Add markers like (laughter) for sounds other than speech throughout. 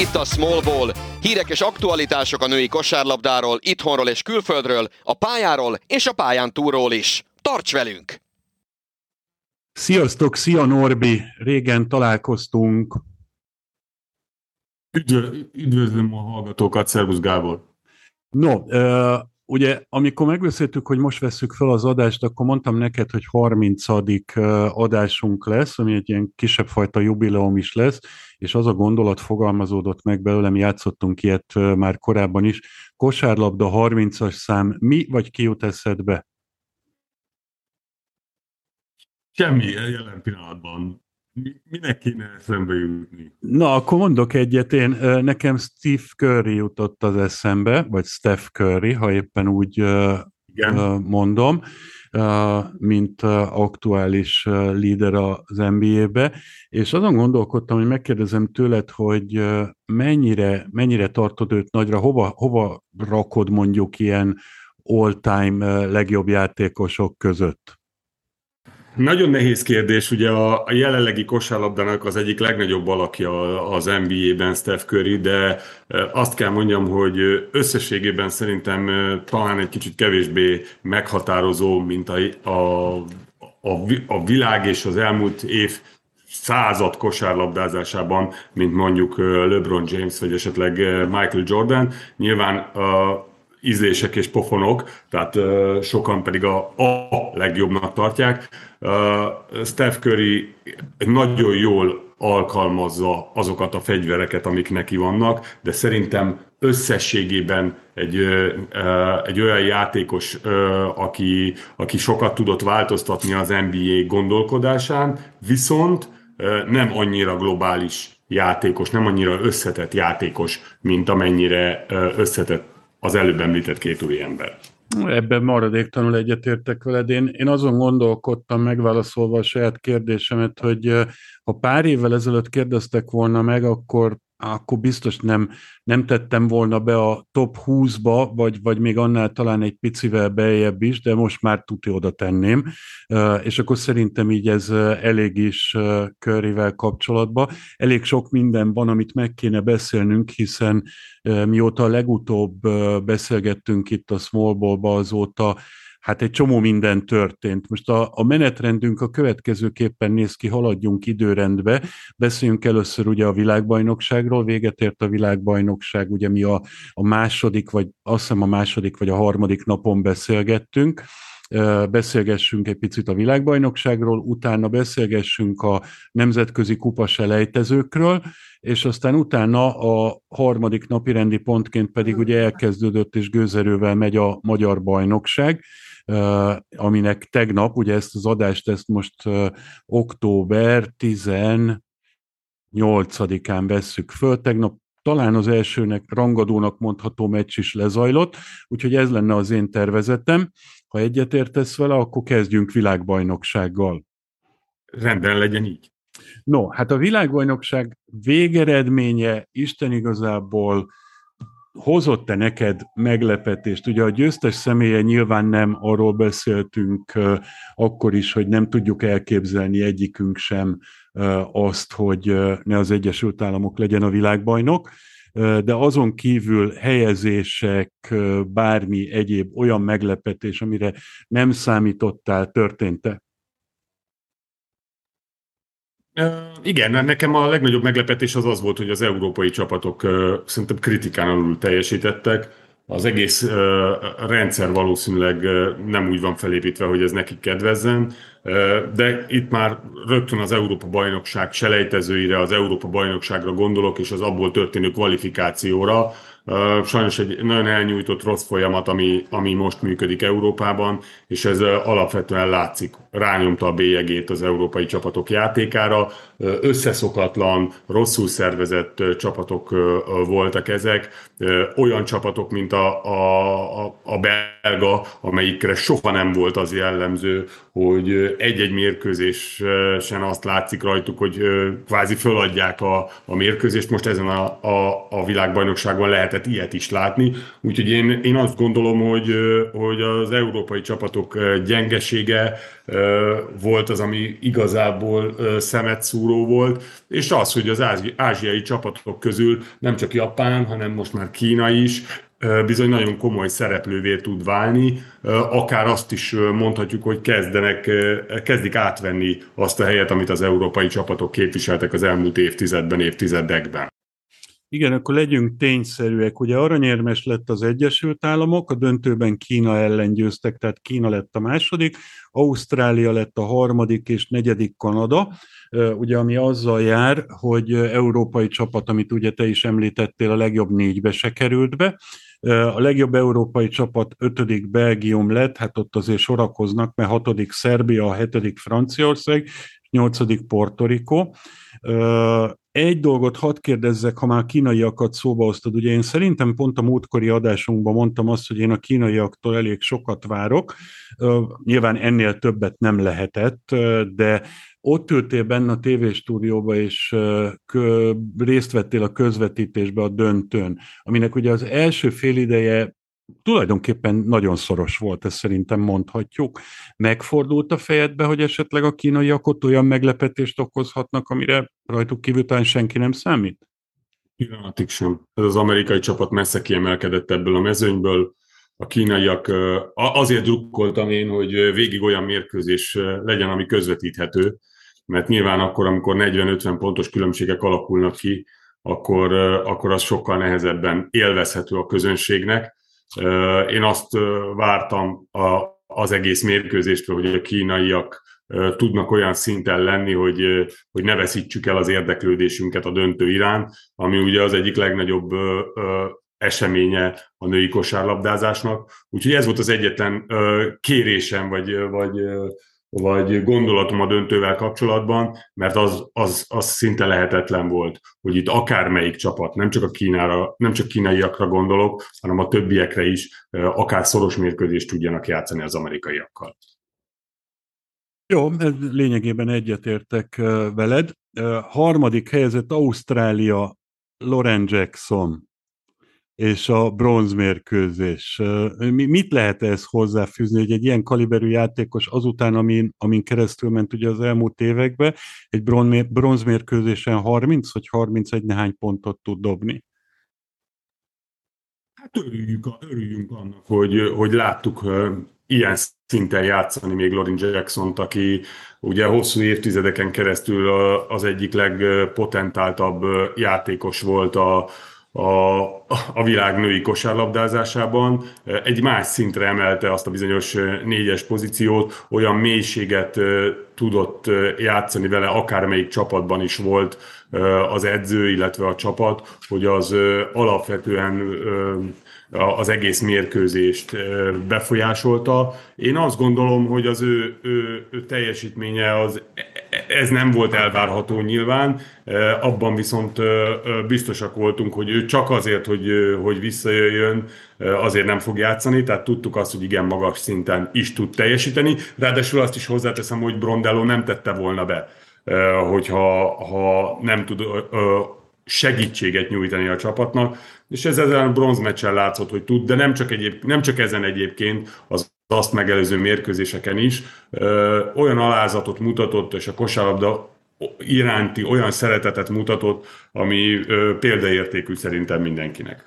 itt a Small Ball. Hírek és aktualitások a női kosárlabdáról, itthonról és külföldről, a pályáról és a pályán túlról is. Tarts velünk! Sziasztok, szia Norbi! Régen találkoztunk. üdvözlöm a hallgatókat, szervusz Gábor! No, ugye amikor megbeszéltük, hogy most veszük fel az adást, akkor mondtam neked, hogy 30. adásunk lesz, ami egy ilyen kisebb fajta jubileum is lesz, és az a gondolat fogalmazódott meg belőlem, játszottunk ilyet már korábban is. Kosárlabda 30-as szám, mi vagy ki jut eszedbe? Semmi jelen pillanatban. Minek kéne eszembe jutni? Na, akkor mondok egyet. Én, nekem Steve Curry jutott az eszembe, vagy Steph Curry, ha éppen úgy Igen. mondom, mint aktuális líder az NBA-be, és azon gondolkodtam, hogy megkérdezem tőled, hogy mennyire, mennyire tartod őt nagyra, hova, hova rakod mondjuk ilyen all-time legjobb játékosok között? Nagyon nehéz kérdés, ugye a, jelenlegi kosárlabdának az egyik legnagyobb alakja az NBA-ben Steph Curry, de azt kell mondjam, hogy összességében szerintem talán egy kicsit kevésbé meghatározó, mint a, a, a, a világ és az elmúlt év század kosárlabdázásában, mint mondjuk LeBron James, vagy esetleg Michael Jordan. Nyilván ízlések és pofonok, tehát uh, sokan pedig a, a legjobbnak tartják. Uh, Steph Curry nagyon jól alkalmazza azokat a fegyvereket, amik neki vannak, de szerintem összességében egy, egy olyan játékos, aki, aki sokat tudott változtatni az NBA gondolkodásán, viszont nem annyira globális játékos, nem annyira összetett játékos, mint amennyire összetett az előbb említett két új ember. Ebben maradéktanul egyetértek veled. Én, én azon gondolkodtam, megválaszolva a saját kérdésemet, hogy ha pár évvel ezelőtt kérdeztek volna meg, akkor akkor biztos nem, nem tettem volna be a top 20-ba, vagy, vagy még annál talán egy picivel beljebb is, de most már tuti oda tenném, és akkor szerintem így ez elég is körével kapcsolatban. Elég sok minden van, amit meg kéne beszélnünk, hiszen mióta legutóbb beszélgettünk itt a Smallball-ba, azóta hát egy csomó minden történt. Most a, a menetrendünk a következőképpen néz ki, haladjunk időrendbe. Beszéljünk először ugye a világbajnokságról, véget ért a világbajnokság, ugye mi a, a második, vagy azt hiszem a második, vagy a harmadik napon beszélgettünk beszélgessünk egy picit a világbajnokságról, utána beszélgessünk a nemzetközi kupas elejtezőkről, és aztán utána a harmadik napi rendi pontként pedig ugye elkezdődött és gőzerővel megy a magyar bajnokság, aminek tegnap, ugye ezt az adást, ezt most október 18-án vesszük föl, tegnap talán az elsőnek rangadónak mondható meccs is lezajlott, úgyhogy ez lenne az én tervezetem. Ha egyetértesz vele, akkor kezdjünk világbajnoksággal. Rendben legyen így. No, hát a világbajnokság végeredménye Isten igazából hozott-e neked meglepetést? Ugye a győztes személye nyilván nem arról beszéltünk akkor is, hogy nem tudjuk elképzelni egyikünk sem azt, hogy ne az Egyesült Államok legyen a világbajnok, de azon kívül helyezések, bármi egyéb olyan meglepetés, amire nem számítottál, történt-e? Igen, nekem a legnagyobb meglepetés az az volt, hogy az európai csapatok szerintem kritikán alul teljesítettek. Az egész rendszer valószínűleg nem úgy van felépítve, hogy ez nekik kedvezzen, de itt már rögtön az Európa bajnokság selejtezőire, az Európa bajnokságra gondolok, és az abból történő kvalifikációra, Sajnos egy nagyon elnyújtott rossz folyamat, ami, ami most működik Európában, és ez alapvetően látszik. Rányomta a bélyegét az európai csapatok játékára. Összeszokatlan, rosszul szervezett csapatok voltak ezek. Olyan csapatok, mint a, a, a belga, amelyikre soha nem volt az jellemző, hogy egy-egy mérkőzésen azt látszik rajtuk, hogy kvázi föladják a, a mérkőzést. Most ezen a, a, a világbajnokságon lehetett ilyet is látni. Úgyhogy én, én azt gondolom, hogy, hogy az európai csapatok gyengesége volt az, ami igazából szemet szúró volt, és az, hogy az ázsiai csapatok közül nem csak Japán, hanem most már Kína is bizony nagyon komoly szereplővé tud válni, akár azt is mondhatjuk, hogy kezdenek, kezdik átvenni azt a helyet, amit az európai csapatok képviseltek az elmúlt évtizedben, évtizedekben. Igen, akkor legyünk tényszerűek. Ugye aranyérmes lett az Egyesült Államok, a döntőben Kína ellen győztek, tehát Kína lett a második, Ausztrália lett a harmadik és negyedik Kanada, ugye ami azzal jár, hogy európai csapat, amit ugye te is említettél, a legjobb négybe se került be, a legjobb európai csapat ötödik Belgium lett, hát ott azért sorakoznak, mert hatodik Szerbia, a hetedik Franciaország, nyolcadik Puerto Rico. Egy dolgot hadd kérdezzek, ha már kínaiakat szóba hoztad, ugye én szerintem pont a múltkori adásunkban mondtam azt, hogy én a kínaiaktól elég sokat várok, nyilván ennél többet nem lehetett, de ott ültél benne a tévéstúdióba, és részt vettél a közvetítésbe a döntőn, aminek ugye az első fél ideje tulajdonképpen nagyon szoros volt, ezt szerintem mondhatjuk. Megfordult a fejedbe, hogy esetleg a kínaiak olyan meglepetést okozhatnak, amire rajtuk kívül talán senki nem számít? Pillanatig sem. Ez az amerikai csapat messze kiemelkedett ebből a mezőnyből. A kínaiak azért drukkoltam én, hogy végig olyan mérkőzés legyen, ami közvetíthető, mert nyilván akkor, amikor 40-50 pontos különbségek alakulnak ki, akkor, akkor az sokkal nehezebben élvezhető a közönségnek. Én azt vártam az egész mérkőzéstől, hogy a kínaiak tudnak olyan szinten lenni, hogy, hogy ne veszítsük el az érdeklődésünket a döntő irán, ami ugye az egyik legnagyobb eseménye a női kosárlabdázásnak. Úgyhogy ez volt az egyetlen kérésem, vagy, vagy vagy gondolatom a döntővel kapcsolatban, mert az, az, az szinte lehetetlen volt, hogy itt akármelyik csapat, nem csak a Kínára, nem csak kínaiakra gondolok, hanem a többiekre is akár szoros mérkőzést tudjanak játszani az amerikaiakkal. Jó, lényegében egyetértek veled. Harmadik helyezett Ausztrália, Loren Jackson és a bronzmérkőzés. Mit lehet ez hozzáfűzni, hogy egy ilyen kaliberű játékos azután, amin, amin keresztül ment ugye az elmúlt években, egy bronzmérkőzésen 30 vagy 31 nehány pontot tud dobni? Hát örüljünk, örüljünk annak, hogy, hogy láttuk ilyen szinten játszani még Lorin Jackson-t, aki ugye hosszú évtizedeken keresztül az egyik legpotentáltabb játékos volt a, a, a világ női kosárlabdázásában. Egy más szintre emelte azt a bizonyos négyes pozíciót, olyan mélységet tudott játszani vele, akármelyik csapatban is volt az edző, illetve a csapat, hogy az alapvetően az egész mérkőzést befolyásolta. Én azt gondolom, hogy az ő, ő, ő teljesítménye az, ez nem volt elvárható nyilván, abban viszont biztosak voltunk, hogy ő csak azért, hogy, hogy visszajöjjön, azért nem fog játszani, tehát tudtuk azt, hogy igen magas szinten is tud teljesíteni, ráadásul azt is hozzáteszem, hogy Brondello nem tette volna be, hogyha ha nem tud segítséget nyújtani a csapatnak, és ez ezen a bronzmeccsen látszott, hogy tud, de nem csak, egyéb, nem csak ezen egyébként, az azt megelőző mérkőzéseken is olyan alázatot mutatott, és a kosárlabda iránti olyan szeretetet mutatott, ami példaértékű szerintem mindenkinek.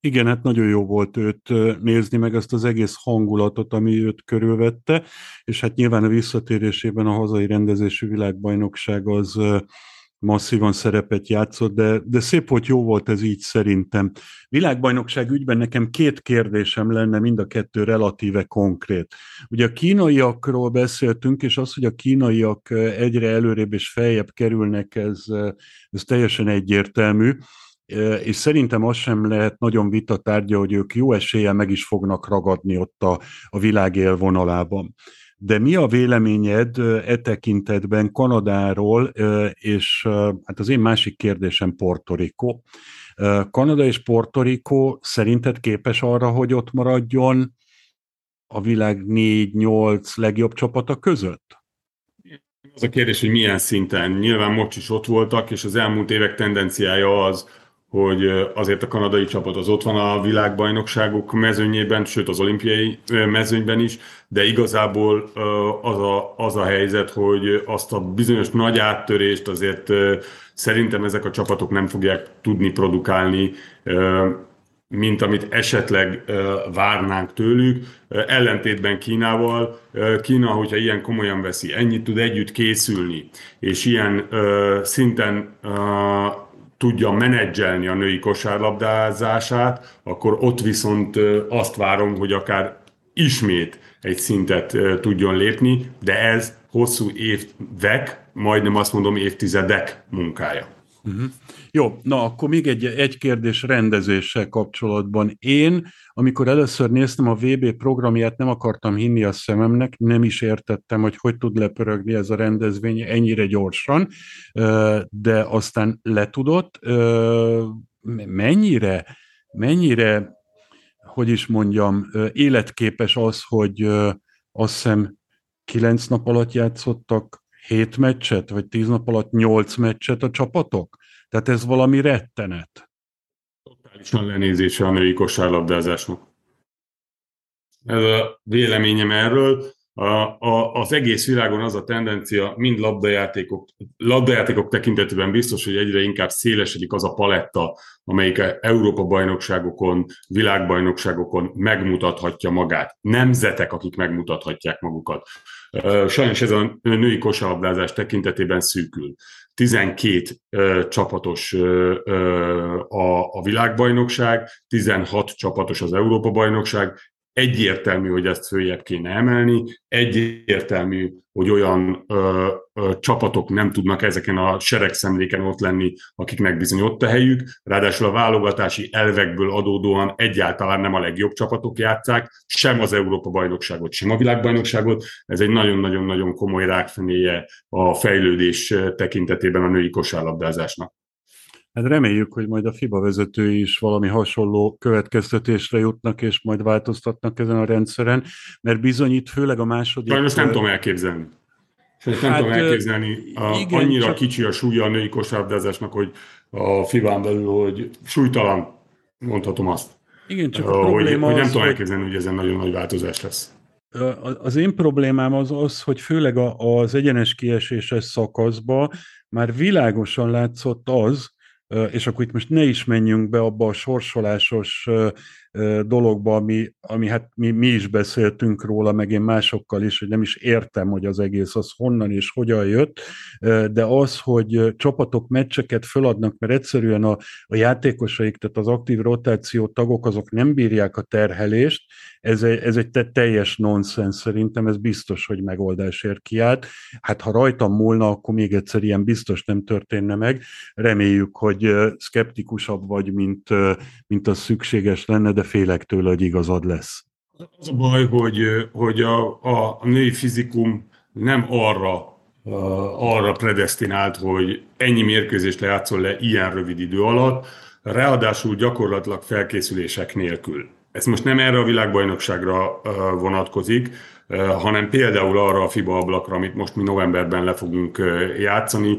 Igen, hát nagyon jó volt őt nézni, meg azt az egész hangulatot, ami őt körülvette, és hát nyilván a visszatérésében a hazai rendezésű világbajnokság az masszívan szerepet játszott, de, de szép volt, jó volt ez így szerintem. Világbajnokság ügyben nekem két kérdésem lenne, mind a kettő relatíve konkrét. Ugye a kínaiakról beszéltünk, és az, hogy a kínaiak egyre előrébb és feljebb kerülnek, ez, ez teljesen egyértelmű és szerintem az sem lehet nagyon vita tárgya, hogy ők jó eséllyel meg is fognak ragadni ott a, a világ élvonalában. De mi a véleményed e tekintetben Kanadáról, és hát az én másik kérdésem Puerto Rico. Kanada és Puerto Rico szerinted képes arra, hogy ott maradjon a világ 4-8 legjobb csapata között? Az a kérdés, hogy milyen szinten. Nyilván most is ott voltak, és az elmúlt évek tendenciája az, hogy azért a kanadai csapat az ott van a világbajnokságok mezőnyében, sőt az olimpiai mezőnyben is, de igazából az a, az a helyzet, hogy azt a bizonyos nagy áttörést azért szerintem ezek a csapatok nem fogják tudni produkálni, mint amit esetleg várnánk tőlük. Ellentétben Kínával, Kína, hogyha ilyen komolyan veszi, ennyit tud együtt készülni, és ilyen szinten tudja menedzselni a női kosárlabdázását, akkor ott viszont azt várom, hogy akár ismét egy szintet tudjon lépni, de ez hosszú évek, majdnem azt mondom évtizedek munkája. Uh-huh. Jó, na akkor még egy, egy kérdés rendezéssel kapcsolatban. Én, amikor először néztem a VB programját, nem akartam hinni a szememnek, nem is értettem, hogy hogy tud lepörögni ez a rendezvény ennyire gyorsan, de aztán letudott. Mennyire, mennyire, hogy is mondjam, életképes az, hogy azt hiszem kilenc nap alatt játszottak hét meccset, vagy tíz nap alatt nyolc meccset a csapatok? Tehát ez valami rettenet. Totálisan lenézése a női kosárlabdázásnak. Ez a véleményem erről. A, a, az egész világon az a tendencia, mind labdajátékok, labdajátékok tekintetében biztos, hogy egyre inkább szélesedik az a paletta, amelyik Európa-bajnokságokon, világbajnokságokon megmutathatja magát. Nemzetek, akik megmutathatják magukat. Sajnos ez a női kosárlabdázás tekintetében szűkül. 12 ö, csapatos ö, ö, a, a világbajnokság, 16 csapatos az Európa-bajnokság, Egyértelmű, hogy ezt följebb kéne emelni, egyértelmű, hogy olyan ö, ö, csapatok nem tudnak ezeken a seregszemléken ott lenni, akiknek bizony ott a helyük, ráadásul a válogatási elvekből adódóan egyáltalán nem a legjobb csapatok játszák, sem az Európa-bajnokságot, sem a világbajnokságot. Ez egy nagyon-nagyon-nagyon komoly rákfenéje a fejlődés tekintetében a női kosárlabdázásnak. Hát reméljük, hogy majd a FIBA vezetői is valami hasonló következtetésre jutnak, és majd változtatnak ezen a rendszeren, mert bizony itt főleg a második... Sajnos nem tudom elképzelni. Sajnos nem hát, tudom elképzelni. A, igen, annyira csak... kicsi a súlya a női kosárlabdázásnak, hogy a FIBA-n belül, hogy súlytalan, mondhatom azt. Igen, csak a probléma hogy, hogy nem tudom elképzelni, hogy ezen nagyon nagy változás lesz. Az én problémám az az, hogy főleg az egyenes kieséses szakaszban már világosan látszott az, és akkor itt most ne is menjünk be abba a sorsolásos dologba, ami, ami hát mi, mi is beszéltünk róla, meg én másokkal is, hogy nem is értem, hogy az egész az honnan és hogyan jött, de az, hogy csapatok meccseket föladnak, mert egyszerűen a, a játékosaik, tehát az aktív rotáció tagok, azok nem bírják a terhelést, ez egy, ez egy teljes nonsens szerintem, ez biztos, hogy megoldásért kiállt. Hát ha rajtam múlna, akkor még egyszer ilyen biztos nem történne meg. Reméljük, hogy szkeptikusabb vagy, mint, mint az szükséges lenne, de félek tőle, hogy igazad lesz. Az a baj, hogy, hogy a, a női fizikum nem arra arra predestinált, hogy ennyi mérkőzést lejátszol le ilyen rövid idő alatt, ráadásul gyakorlatilag felkészülések nélkül. Ez most nem erre a világbajnokságra vonatkozik, hanem például arra a FIBA ablakra, amit most mi novemberben le fogunk játszani.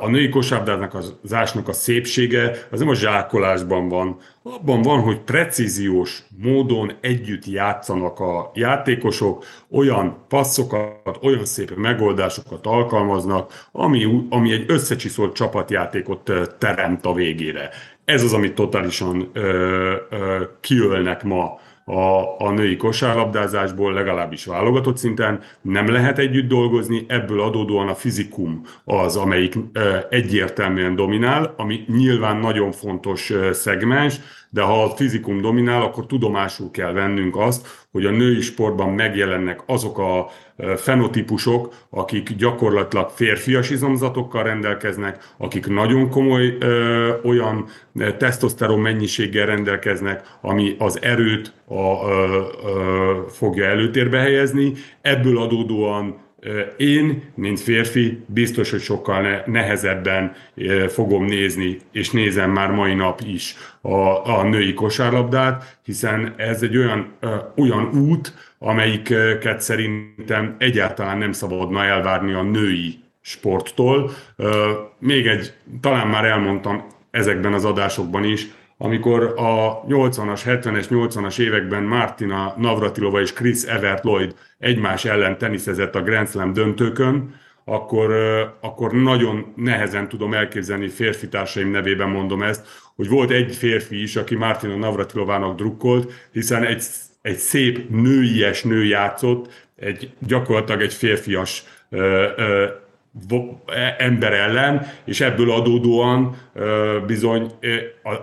A női kosárlabdának az ásnak a szépsége az nem a zsákolásban van, abban van, hogy precíziós módon együtt játszanak a játékosok, olyan passzokat, olyan szép megoldásokat alkalmaznak, ami, ami egy összecsiszolt csapatjátékot teremt a végére. Ez az, amit totálisan ö, ö, kiölnek ma a, a női kosárlabdázásból, legalábbis válogatott szinten. Nem lehet együtt dolgozni, ebből adódóan a fizikum az, amelyik egyértelműen dominál, ami nyilván nagyon fontos szegmens, de ha a fizikum dominál, akkor tudomásul kell vennünk azt, hogy a női sportban megjelennek azok a fenotípusok, akik gyakorlatilag férfias izomzatokkal rendelkeznek, akik nagyon komoly ö, olyan tesztoszteron mennyiséggel rendelkeznek, ami az erőt a, ö, ö, fogja előtérbe helyezni. Ebből adódóan én, mint férfi, biztos, hogy sokkal nehezebben fogom nézni, és nézem már mai nap is a, a női kosárlabdát, hiszen ez egy olyan, olyan út, amelyiket szerintem egyáltalán nem szabadna elvárni a női sporttól. Még egy, talán már elmondtam, ezekben az adásokban is, amikor a 80-as, 70-es, 80-as években Martina Navratilova és Chris Evert Lloyd egymás ellen teniszezett a Grand Slam döntőkön, akkor, akkor nagyon nehezen tudom elképzelni férfi társaim nevében mondom ezt, hogy volt egy férfi is, aki Martina Navratilovának drukkolt, hiszen egy, egy szép nőies nő játszott, egy gyakorlatilag egy férfias ö, ö, ember ellen, és ebből adódóan bizony,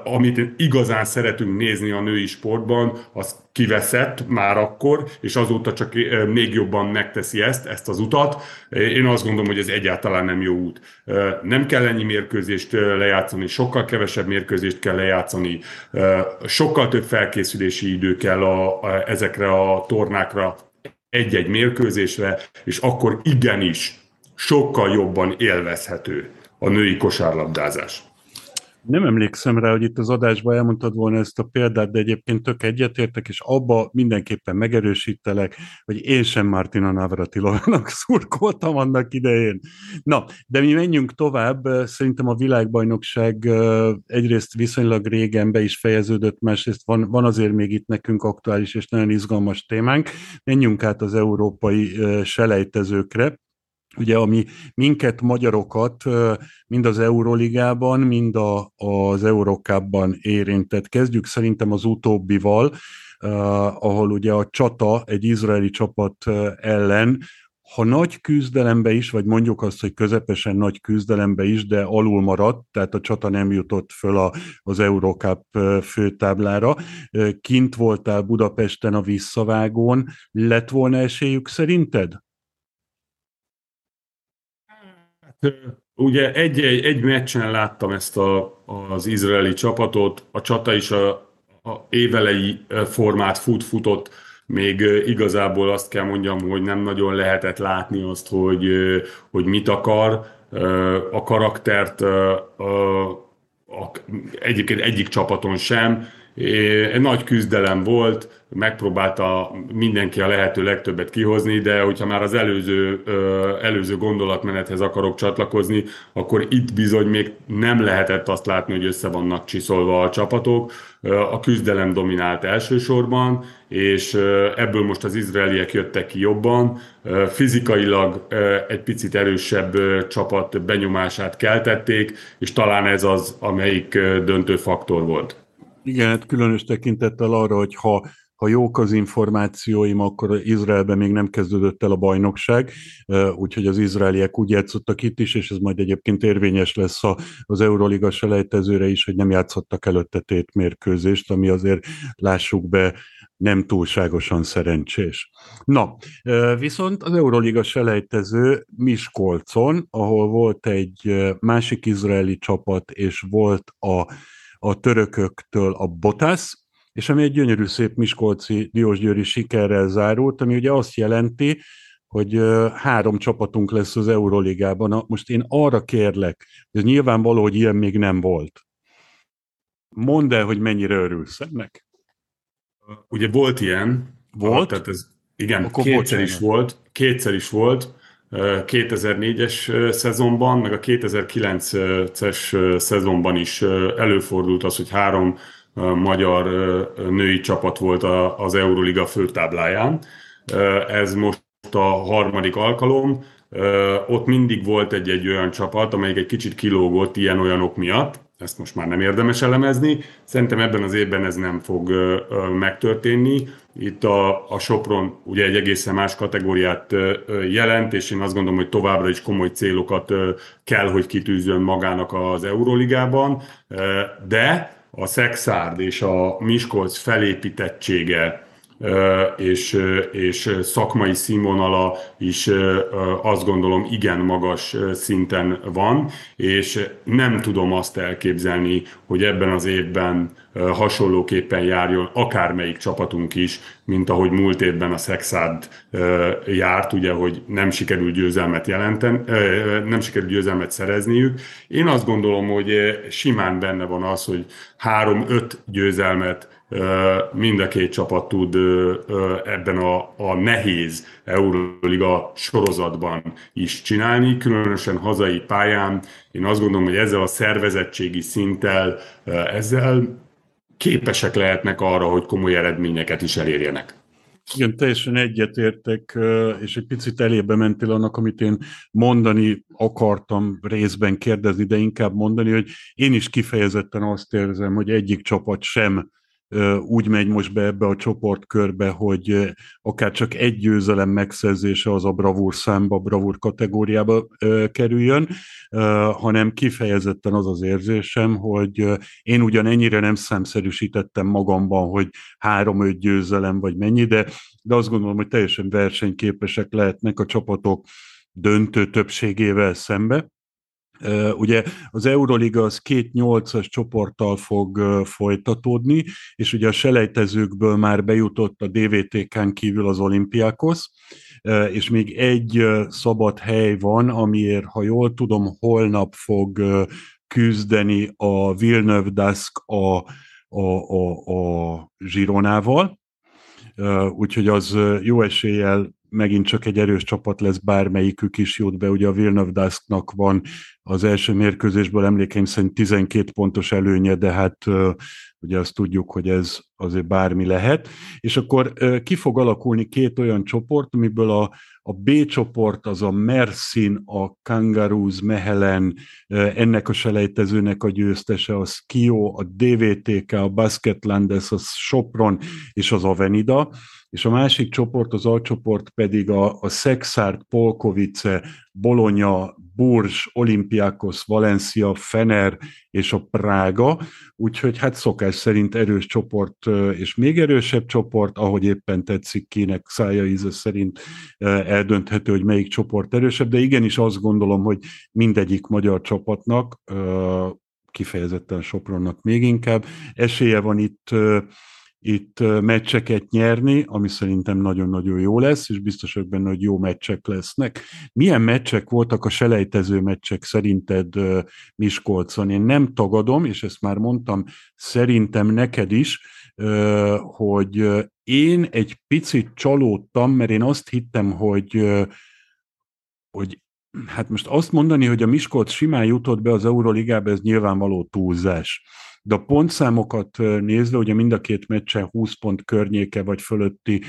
amit igazán szeretünk nézni a női sportban, az kiveszett már akkor, és azóta csak még jobban megteszi ezt, ezt az utat. Én azt gondolom, hogy ez egyáltalán nem jó út. Nem kell ennyi mérkőzést lejátszani, sokkal kevesebb mérkőzést kell lejátszani, sokkal több felkészülési idő kell a, a, ezekre a tornákra, egy-egy mérkőzésre, és akkor igenis sokkal jobban élvezhető a női kosárlabdázás. Nem emlékszem rá, hogy itt az adásban elmondtad volna ezt a példát, de egyébként tök egyetértek, és abba mindenképpen megerősítelek, hogy én sem Martina Navratilovának (laughs) szurkoltam annak idején. Na, de mi menjünk tovább. Szerintem a világbajnokság egyrészt viszonylag régen be is fejeződött, másrészt van, van azért még itt nekünk aktuális és nagyon izgalmas témánk. Menjünk át az európai selejtezőkre ugye ami minket, magyarokat, mind az Euroligában, mind a, az Eurocupban érintett. Kezdjük szerintem az utóbbival, ahol ugye a csata egy izraeli csapat ellen, ha nagy küzdelembe is, vagy mondjuk azt, hogy közepesen nagy küzdelembe is, de alul maradt, tehát a csata nem jutott föl a, az Eurocup főtáblára. Kint voltál Budapesten a visszavágón, lett volna esélyük szerinted? Ugye egy, egy, egy meccsen láttam ezt a, az izraeli csapatot, a csata is a, a évelei formát fut-futott, még igazából azt kell mondjam, hogy nem nagyon lehetett látni azt, hogy, hogy mit akar. A karaktert a, a, egyébként egyik csapaton sem, egy nagy küzdelem volt, megpróbálta mindenki a lehető legtöbbet kihozni, de hogyha már az előző, előző gondolatmenethez akarok csatlakozni, akkor itt bizony még nem lehetett azt látni, hogy össze vannak csiszolva a csapatok. A küzdelem dominált elsősorban, és ebből most az izraeliek jöttek ki jobban. Fizikailag egy picit erősebb csapat benyomását keltették, és talán ez az, amelyik döntő faktor volt. Igen, hát különös tekintettel arra, hogy ha ha jók az információim, akkor Izraelben még nem kezdődött el a bajnokság, úgyhogy az izraeliek úgy játszottak itt is, és ez majd egyébként érvényes lesz az Euroliga selejtezőre is, hogy nem játszottak előtte tét mérkőzést, ami azért lássuk be, nem túlságosan szerencsés. Na, viszont az Euroliga selejtező Miskolcon, ahol volt egy másik izraeli csapat, és volt a a törököktől a Botász, és ami egy gyönyörű szép Miskolci Diósgyőri sikerrel zárult, ami ugye azt jelenti, hogy három csapatunk lesz az Euroligában. Most én arra kérlek, ez nyilvánvaló, hogy ilyen még nem volt. Mondd el, hogy mennyire örülsz ennek. Ugye volt ilyen. Volt? Tehát ez, igen, Akkor kétszer bocsánat. is volt. Kétszer is volt. 2004-es szezonban, meg a 2009-es szezonban is előfordult az, hogy három magyar női csapat volt az Euroliga főtábláján. Ez most a harmadik alkalom. Ott mindig volt egy-egy olyan csapat, amelyik egy kicsit kilógott ilyen-olyanok miatt ezt most már nem érdemes elemezni. Szerintem ebben az évben ez nem fog ö, ö, megtörténni. Itt a, a Sopron ugye egy egészen más kategóriát jelent, és én azt gondolom, hogy továbbra is komoly célokat kell, hogy kitűzön magának az Euróligában, de a Szexárd és a Miskolc felépítettsége és, és szakmai színvonala is azt gondolom igen magas szinten van, és nem tudom azt elképzelni, hogy ebben az évben hasonlóképpen járjon akármelyik csapatunk is, mint ahogy múlt évben a Szexárd járt, ugye, hogy nem sikerült győzelmet jelenten, nem sikerült győzelmet szerezniük. Én azt gondolom, hogy simán benne van az, hogy három-öt győzelmet mind a két csapat tud ebben a, a nehéz Euroliga sorozatban is csinálni, különösen hazai pályán. Én azt gondolom, hogy ezzel a szervezettségi szinttel, ezzel képesek lehetnek arra, hogy komoly eredményeket is elérjenek. Igen, teljesen egyetértek, és egy picit elébe mentél annak, amit én mondani akartam részben kérdezni, de inkább mondani, hogy én is kifejezetten azt érzem, hogy egyik csapat sem úgy megy most be ebbe a csoportkörbe, hogy akár csak egy győzelem megszerzése az a bravúr számba, bravúr kategóriába kerüljön, hanem kifejezetten az az érzésem, hogy én ugyan ennyire nem számszerűsítettem magamban, hogy három-öt győzelem vagy mennyi, de, de azt gondolom, hogy teljesen versenyképesek lehetnek a csapatok döntő többségével szembe. Ugye az Euroliga az két nyolcas csoporttal fog folytatódni, és ugye a selejtezőkből már bejutott a DVTK-n kívül az olimpiákhoz, és még egy szabad hely van, amiért, ha jól tudom, holnap fog küzdeni a Villeneuve Dask a, a, a, a Zsironával, úgyhogy az jó eséllyel megint csak egy erős csapat lesz, bármelyikük is jut be. Ugye a Villeneuve Dasknak van az első mérkőzésből emlékeim szerint 12 pontos előnye, de hát ugye azt tudjuk, hogy ez azért bármi lehet. És akkor ki fog alakulni két olyan csoport, amiből a, a B csoport az a Mersin, a Kangaroos, Mehelen, ennek a selejtezőnek a győztese, a Skio, a DVTK, a Basketlandes, a Sopron és az Avenida és a másik csoport, az alcsoport pedig a, a Szexárd, Polkovice, Bologna, Burs, Olimpiákos, Valencia, Fener és a Prága, úgyhogy hát szokás szerint erős csoport és még erősebb csoport, ahogy éppen tetszik kinek szája íze szerint eldönthető, hogy melyik csoport erősebb, de igenis azt gondolom, hogy mindegyik magyar csapatnak, kifejezetten Sopronnak még inkább, esélye van itt itt meccseket nyerni, ami szerintem nagyon-nagyon jó lesz, és biztos vagyok benne, hogy jó meccsek lesznek. Milyen meccsek voltak a selejtező meccsek szerinted Miskolcon? Én nem tagadom, és ezt már mondtam, szerintem neked is, hogy én egy picit csalódtam, mert én azt hittem, hogy hogy hát most azt mondani, hogy a Miskolc simán jutott be az Euroligába, ez nyilvánvaló túlzás de a pontszámokat nézve, ugye mind a két meccsen 20 pont környéke vagy fölötti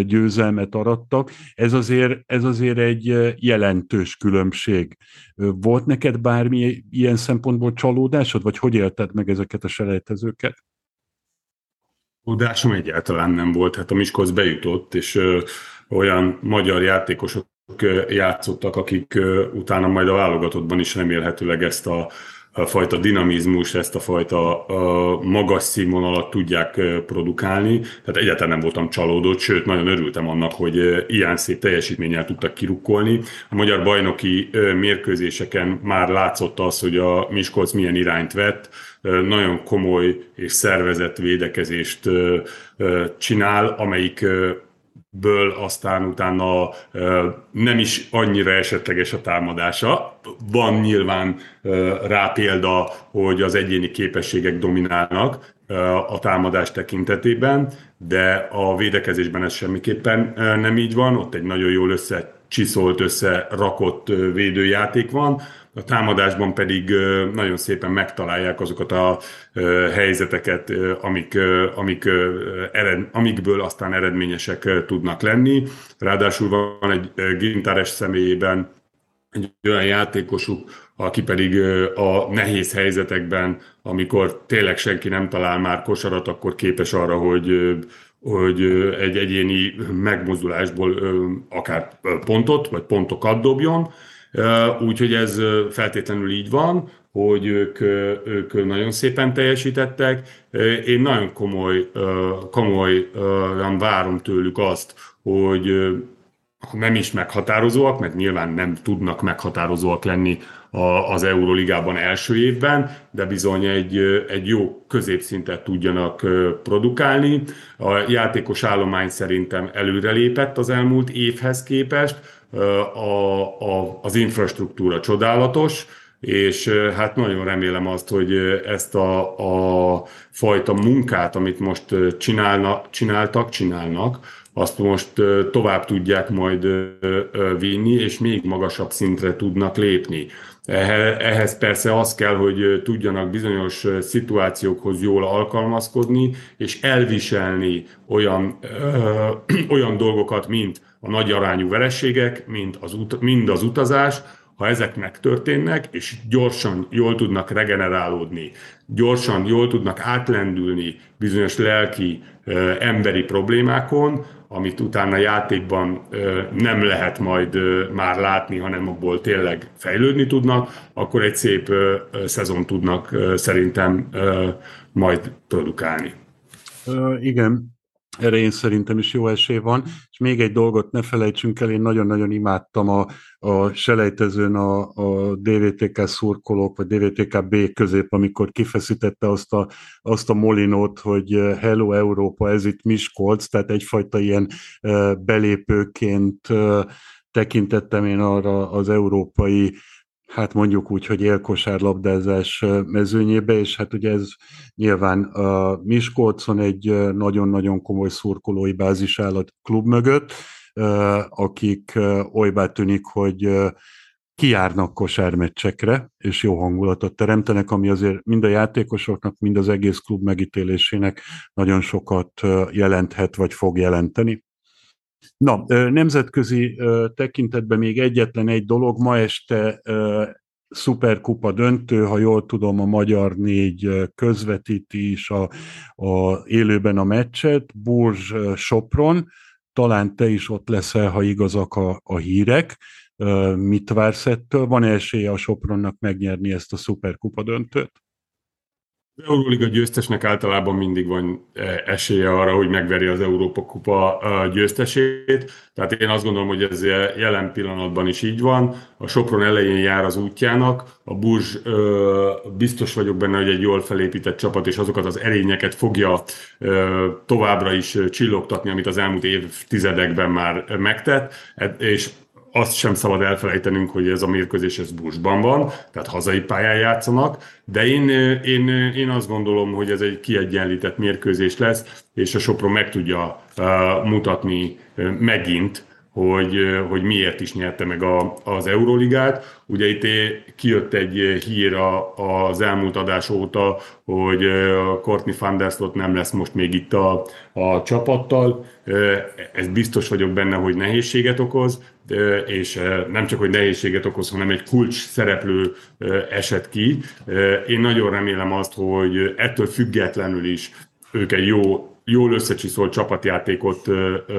győzelmet arattak, ez azért, ez azért egy jelentős különbség. Volt neked bármi ilyen szempontból csalódásod, vagy hogy élted meg ezeket a selejtezőket? Csalódásom egyáltalán nem volt. Hát a Miskolc bejutott, és ö, olyan magyar játékosok játszottak, akik utána majd a válogatottban is remélhetőleg ezt a fajta dinamizmus, ezt a fajta a magas színvonalat tudják produkálni. Tehát egyáltalán nem voltam csalódott, sőt, nagyon örültem annak, hogy ilyen szép teljesítménnyel tudtak kirukkolni. A magyar bajnoki mérkőzéseken már látszott az, hogy a Miskolc milyen irányt vett, nagyon komoly és szervezett védekezést csinál, amelyik ből aztán utána nem is annyira esetleges a támadása. Van nyilván rá példa, hogy az egyéni képességek dominálnak a támadás tekintetében, de a védekezésben ez semmiképpen nem így van. Ott egy nagyon jól összecsiszolt, összerakott védőjáték van, a támadásban pedig nagyon szépen megtalálják azokat a helyzeteket, amik, amik, ered, amikből aztán eredményesek tudnak lenni. Ráadásul van egy gintáres személyében egy olyan játékosuk, aki pedig a nehéz helyzetekben, amikor tényleg senki nem talál már kosarat, akkor képes arra, hogy hogy egy egyéni megmozdulásból akár pontot, vagy pontokat dobjon, Úgyhogy ez feltétlenül így van, hogy ők, ők nagyon szépen teljesítettek. Én nagyon komoly, komolyan várom tőlük azt, hogy nem is meghatározóak, mert nyilván nem tudnak meghatározóak lenni az Euroligában első évben, de bizony egy, egy jó középszintet tudjanak produkálni. A játékos állomány szerintem előrelépett az elmúlt évhez képest, a, a, az infrastruktúra csodálatos, és hát nagyon remélem azt, hogy ezt a, a fajta munkát, amit most csinálna, csináltak, csinálnak, azt most tovább tudják majd vinni, és még magasabb szintre tudnak lépni. Ehhez persze az kell, hogy tudjanak bizonyos szituációkhoz jól alkalmazkodni, és elviselni olyan, ö, olyan dolgokat, mint a nagy arányú verességek, mint az, ut- mind az utazás, ha ezek megtörténnek, és gyorsan jól tudnak regenerálódni, gyorsan jól tudnak átlendülni bizonyos lelki, emberi problémákon, amit utána játékban nem lehet majd már látni, hanem abból tényleg fejlődni tudnak, akkor egy szép szezon tudnak szerintem majd produkálni. Igen, erre én szerintem is jó esély van. És még egy dolgot ne felejtsünk el, én nagyon-nagyon imádtam a, a selejtezőn a, a DVTK szurkolók, vagy DVTK B közép, amikor kifeszítette azt a, azt a molinót, hogy eh, Hello Európa, ez itt Miskolc, tehát egyfajta ilyen uh, belépőként uh, tekintettem én arra az európai hát mondjuk úgy, hogy élkosárlabdázás mezőnyébe, és hát ugye ez nyilván a Miskolcon egy nagyon-nagyon komoly szurkolói bázis áll a klub mögött, akik olybá tűnik, hogy kijárnak kosármeccsekre, és jó hangulatot teremtenek, ami azért mind a játékosoknak, mind az egész klub megítélésének nagyon sokat jelenthet, vagy fog jelenteni. Na, nemzetközi tekintetben még egyetlen egy dolog, ma este szuperkupa döntő, ha jól tudom, a Magyar négy közvetíti is a, a élőben a meccset, Burzs Sopron, talán te is ott leszel, ha igazak a, a hírek. Mit vársz ettől? Van esélye a Sopronnak megnyerni ezt a szuperkupa döntőt? Az Euróliga győztesnek általában mindig van e, esélye arra, hogy megveri az Európa Kupa győztesét. Tehát én azt gondolom, hogy ez jelen pillanatban is így van. A Sopron elején jár az útjának. A Burzs biztos vagyok benne, hogy egy jól felépített csapat, és azokat az erényeket fogja továbbra is csillogtatni, amit az elmúlt évtizedekben már megtett. E, és azt sem szabad elfelejtenünk, hogy ez a mérkőzés ez Bursban van, tehát hazai pályán játszanak, de én, én, én azt gondolom, hogy ez egy kiegyenlített mérkőzés lesz, és a Sopron meg tudja uh, mutatni uh, megint, hogy, hogy miért is nyerte meg a, az Euróligát. Ugye itt kijött egy hír a, az elmúlt adás óta, hogy Courtney van der Slot nem lesz most még itt a, a csapattal. Ez biztos vagyok benne, hogy nehézséget okoz, és nem csak, hogy nehézséget okoz, hanem egy kulcs szereplő esett ki. Én nagyon remélem azt, hogy ettől függetlenül is ők egy jó jól összecsiszolt csapatjátékot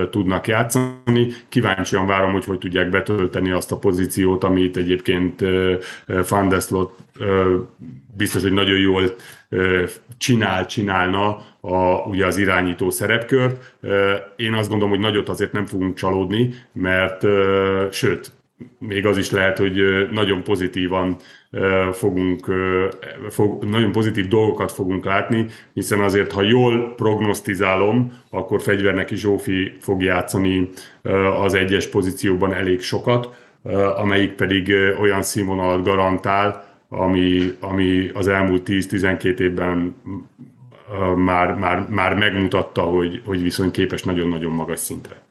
tudnak játszani. Kíváncsian várom, hogy hogy tudják betölteni azt a pozíciót, amit egyébként ö, Van der Slot ö, biztos, hogy nagyon jól csinál, csinálna a, ugye az irányító szerepkört. Én azt gondolom, hogy nagyot azért nem fogunk csalódni, mert sőt, még az is lehet, hogy nagyon pozitívan fogunk, fog, nagyon pozitív dolgokat fogunk látni, hiszen azért, ha jól prognosztizálom, akkor Fegyverneki Zsófi fog játszani az egyes pozícióban elég sokat, amelyik pedig olyan színvonalat garantál, ami, ami az elmúlt 10-12 évben már, már, már megmutatta, hogy, hogy viszont képes nagyon-nagyon magas szintre.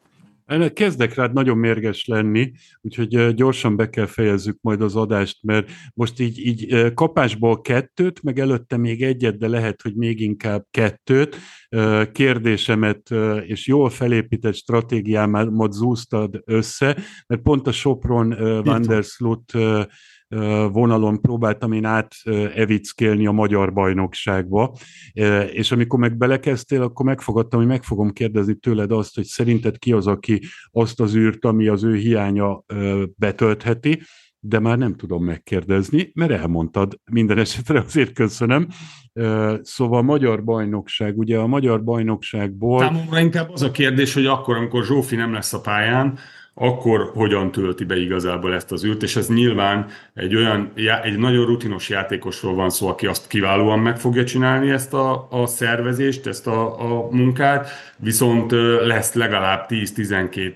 Kezdek rád nagyon mérges lenni, úgyhogy gyorsan be kell fejezzük majd az adást, mert most így, így kapásból kettőt, meg előtte még egyet, de lehet, hogy még inkább kettőt. Kérdésemet és jól felépített stratégiámat zúztad össze, mert pont a Sopron Vanderslut vonalon próbáltam én át evickélni a magyar bajnokságba, és amikor meg belekezdtél, akkor megfogadtam, hogy meg fogom kérdezni tőled azt, hogy szerinted ki az, aki azt az űrt, ami az ő hiánya betöltheti, de már nem tudom megkérdezni, mert elmondtad. Minden esetre azért köszönöm. Szóval a magyar bajnokság, ugye a magyar bajnokságból... Számomra inkább az a kérdés, hogy akkor, amikor Zsófi nem lesz a pályán, akkor hogyan tölti be igazából ezt az űrt, és ez nyilván egy olyan, egy nagyon rutinos játékosról van szó, aki azt kiválóan meg fogja csinálni ezt a, a szervezést, ezt a, a munkát, viszont lesz legalább 10-12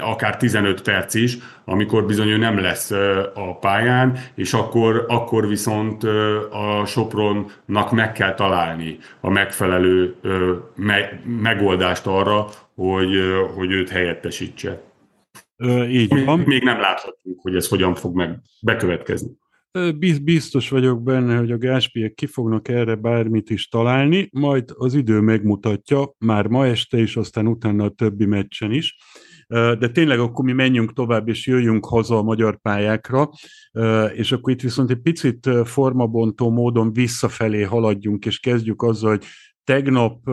akár 15 perc is, amikor bizony ő nem lesz a pályán, és akkor, akkor viszont a Sopronnak meg kell találni a megfelelő megoldást arra, hogy, hogy őt helyettesítse. Így van. Még nem láthatjuk, hogy ez hogyan fog meg bekövetkezni. Biztos vagyok benne, hogy a gáspiek ki fognak erre bármit is találni, majd az idő megmutatja, már ma este is, aztán utána a többi meccsen is. De tényleg akkor mi menjünk tovább, és jöjjünk haza a magyar pályákra, és akkor itt viszont egy picit formabontó módon visszafelé haladjunk, és kezdjük azzal, hogy tegnap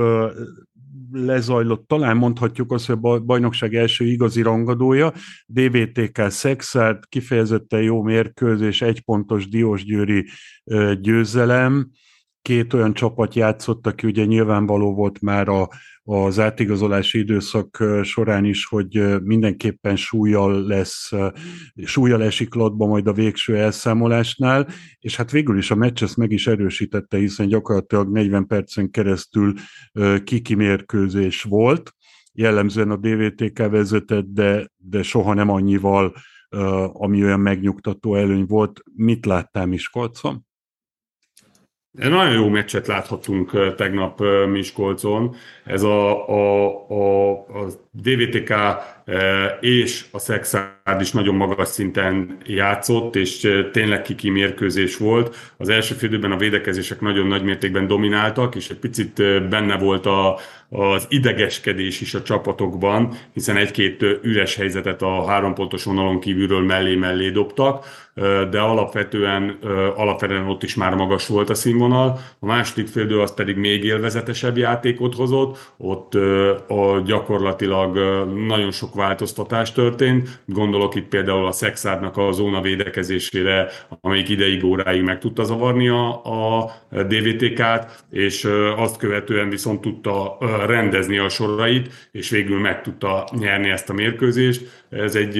lezajlott, talán mondhatjuk azt, hogy a bajnokság első igazi rangadója, DVTK Szexárd, kifejezetten jó mérkőzés, egypontos Diósgyőri győzelem, két olyan csapat játszott, aki ugye nyilvánvaló volt már a, az átigazolási időszak során is, hogy mindenképpen súlyjal lesz, súlyjal esik latba majd a végső elszámolásnál, és hát végül is a meccs ezt meg is erősítette, hiszen gyakorlatilag 40 percen keresztül kiki mérkőzés volt, jellemzően a DVTK vezetett, de, de soha nem annyival, ami olyan megnyugtató előny volt. Mit láttál Miskolcon? Nagyon jó meccset láthattunk tegnap Miskolcon. Ez a, a, a, a DVTK és a Szexárd is nagyon magas szinten játszott, és tényleg kiki mérkőzés volt. Az első félidőben a védekezések nagyon nagy mértékben domináltak, és egy picit benne volt a, az idegeskedés is a csapatokban, hiszen egy-két üres helyzetet a három pontos vonalon kívülről mellé-mellé dobtak, de alapvetően, alapvetően ott is már magas volt a színvonal. A második félidő az pedig még élvezetesebb játékot hozott, ott a gyakorlatilag nagyon sok változtatás történt. Gondolok itt például a Szexádnak a zóna védekezésére, amelyik ideig óráig meg tudta zavarni a, a DVTK-t, és azt követően viszont tudta rendezni a sorait, és végül meg tudta nyerni ezt a mérkőzést. Ez egy,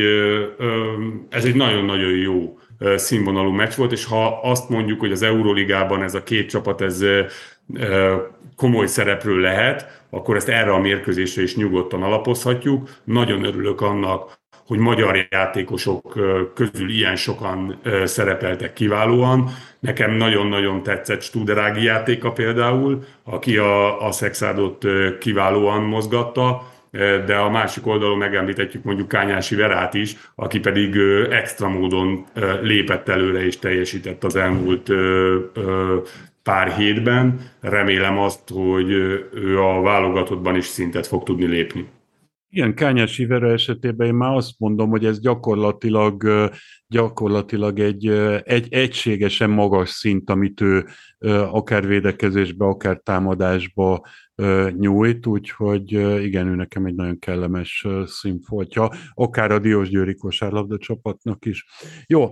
ez egy nagyon-nagyon jó színvonalú meccs volt, és ha azt mondjuk, hogy az Euróligában ez a két csapat ez komoly szereplő lehet, akkor ezt erre a mérkőzésre is nyugodtan alapozhatjuk. Nagyon örülök annak, hogy magyar játékosok közül ilyen sokan szerepeltek kiválóan. Nekem nagyon-nagyon tetszett Studerági játéka például, aki a, a Szexádot kiválóan mozgatta, de a másik oldalon megemlíthetjük mondjuk Kányási Verát is, aki pedig extra módon lépett előre és teljesített az elmúlt pár hétben. Remélem azt, hogy ő a válogatottban is szintet fog tudni lépni. Igen, Kányás Ivera esetében én már azt mondom, hogy ez gyakorlatilag, gyakorlatilag egy, egy egységesen magas szint, amit ő akár védekezésbe, akár támadásba nyújt, úgyhogy igen, ő nekem egy nagyon kellemes színfoltja, akár a Diós Győri kosárlabda csapatnak is. Jó,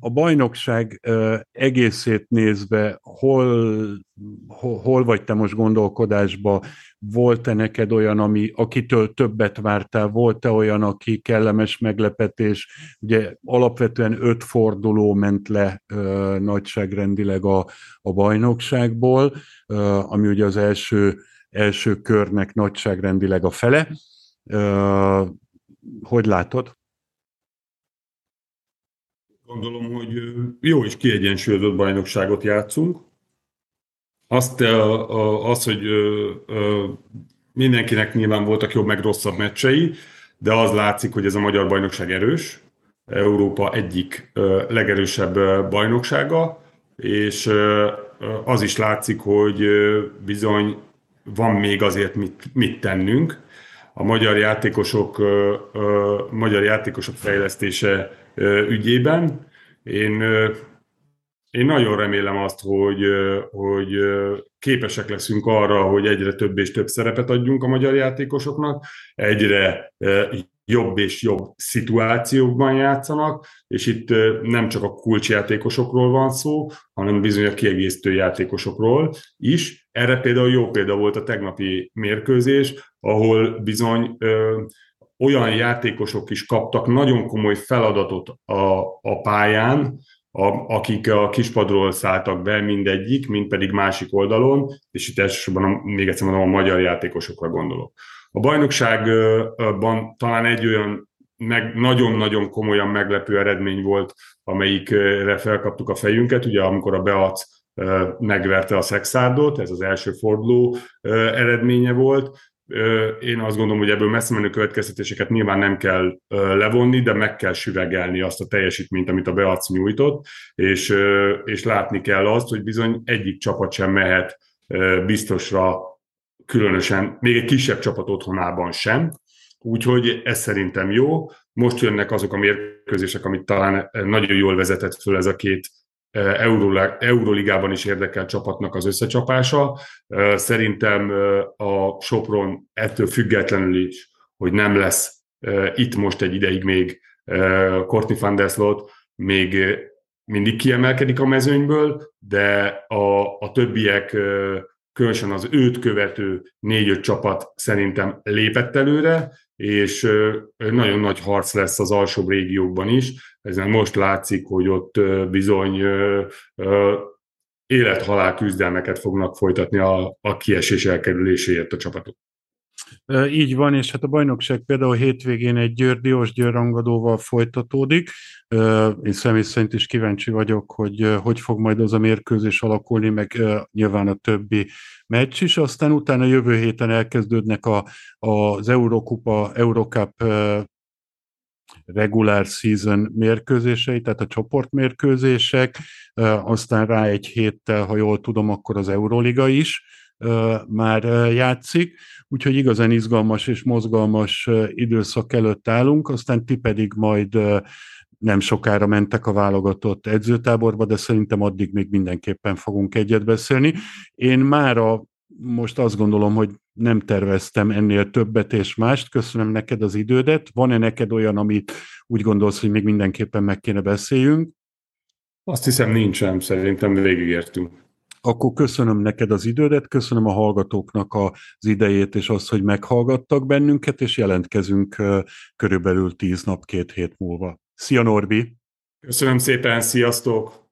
a bajnokság egészét nézve, hol, hol vagy te most gondolkodásba, volt-e neked olyan, ami, akitől többet vártál, volt-e olyan, aki kellemes meglepetés, ugye alapvetően öt forduló ment le nagyságrendileg a, a bajnokságból, ami ugye az első, első körnek nagyságrendileg a fele. Hogy látod? Gondolom, hogy jó és kiegyensúlyozott bajnokságot játszunk. Azt, az, hogy mindenkinek nyilván voltak jobb meg rosszabb meccsei, de az látszik, hogy ez a magyar bajnokság erős, Európa egyik legerősebb bajnoksága, és az is látszik, hogy bizony van még azért mit, mit tennünk. A magyar játékosok, magyar játékosok fejlesztése ügyében. Én, én nagyon remélem azt, hogy, hogy képesek leszünk arra, hogy egyre több és több szerepet adjunk a magyar játékosoknak, egyre jobb és jobb szituációkban játszanak, és itt nem csak a kulcsjátékosokról van szó, hanem bizony a kiegészítő játékosokról is. Erre például jó példa volt a tegnapi mérkőzés, ahol bizony olyan játékosok is kaptak nagyon komoly feladatot a, a pályán, a, akik a kispadról szálltak be mindegyik, mind pedig másik oldalon, és itt elsősorban még egyszer mondom, a magyar játékosokra gondolok. A bajnokságban talán egy olyan meg nagyon-nagyon komolyan meglepő eredmény volt, amelyikre felkaptuk a fejünket, ugye amikor a Beac megverte a Szexárdot, ez az első forduló eredménye volt. Én azt gondolom, hogy ebből messze menő következtetéseket nyilván nem kell levonni, de meg kell süvegelni azt a teljesítményt, amit a Beac nyújtott, és, és látni kell azt, hogy bizony egyik csapat sem mehet biztosra különösen, még egy kisebb csapat otthonában sem, úgyhogy ez szerintem jó. Most jönnek azok a mérkőzések, amit talán nagyon jól vezetett föl ez a két Euróligában is érdekel csapatnak az összecsapása. Szerintem a Sopron ettől függetlenül is, hogy nem lesz itt most egy ideig még Courtney van der Slot, még mindig kiemelkedik a mezőnyből, de a, a többiek különösen az őt követő négy-öt csapat szerintem lépett előre, és nagyon nagy harc lesz az alsóbb régiókban is. Ezen most látszik, hogy ott bizony élethalál küzdelmeket fognak folytatni a, a kiesés elkerüléséért a csapatok. Így van, és hát a bajnokság például hétvégén egy Győr Diós rangadóval folytatódik. Én személy szerint is kíváncsi vagyok, hogy hogy fog majd az a mérkőzés alakulni, meg nyilván a többi meccs is. Aztán utána jövő héten elkezdődnek a, az Eurokupa, Eurocup regular season mérkőzései, tehát a csoportmérkőzések, aztán rá egy héttel, ha jól tudom, akkor az Euroliga is már játszik, úgyhogy igazán izgalmas és mozgalmas időszak előtt állunk, aztán ti pedig majd nem sokára mentek a válogatott edzőtáborba, de szerintem addig még mindenképpen fogunk egyet beszélni. Én már most azt gondolom, hogy nem terveztem ennél többet és mást. Köszönöm neked az idődet. Van-e neked olyan, amit úgy gondolsz, hogy még mindenképpen meg kéne beszéljünk? Azt hiszem nincsen, szerintem végigértünk. Akkor köszönöm neked az idődet, köszönöm a hallgatóknak az idejét és azt, hogy meghallgattak bennünket, és jelentkezünk körülbelül tíz nap, két hét múlva. Szia Norbi! Köszönöm szépen, sziasztok!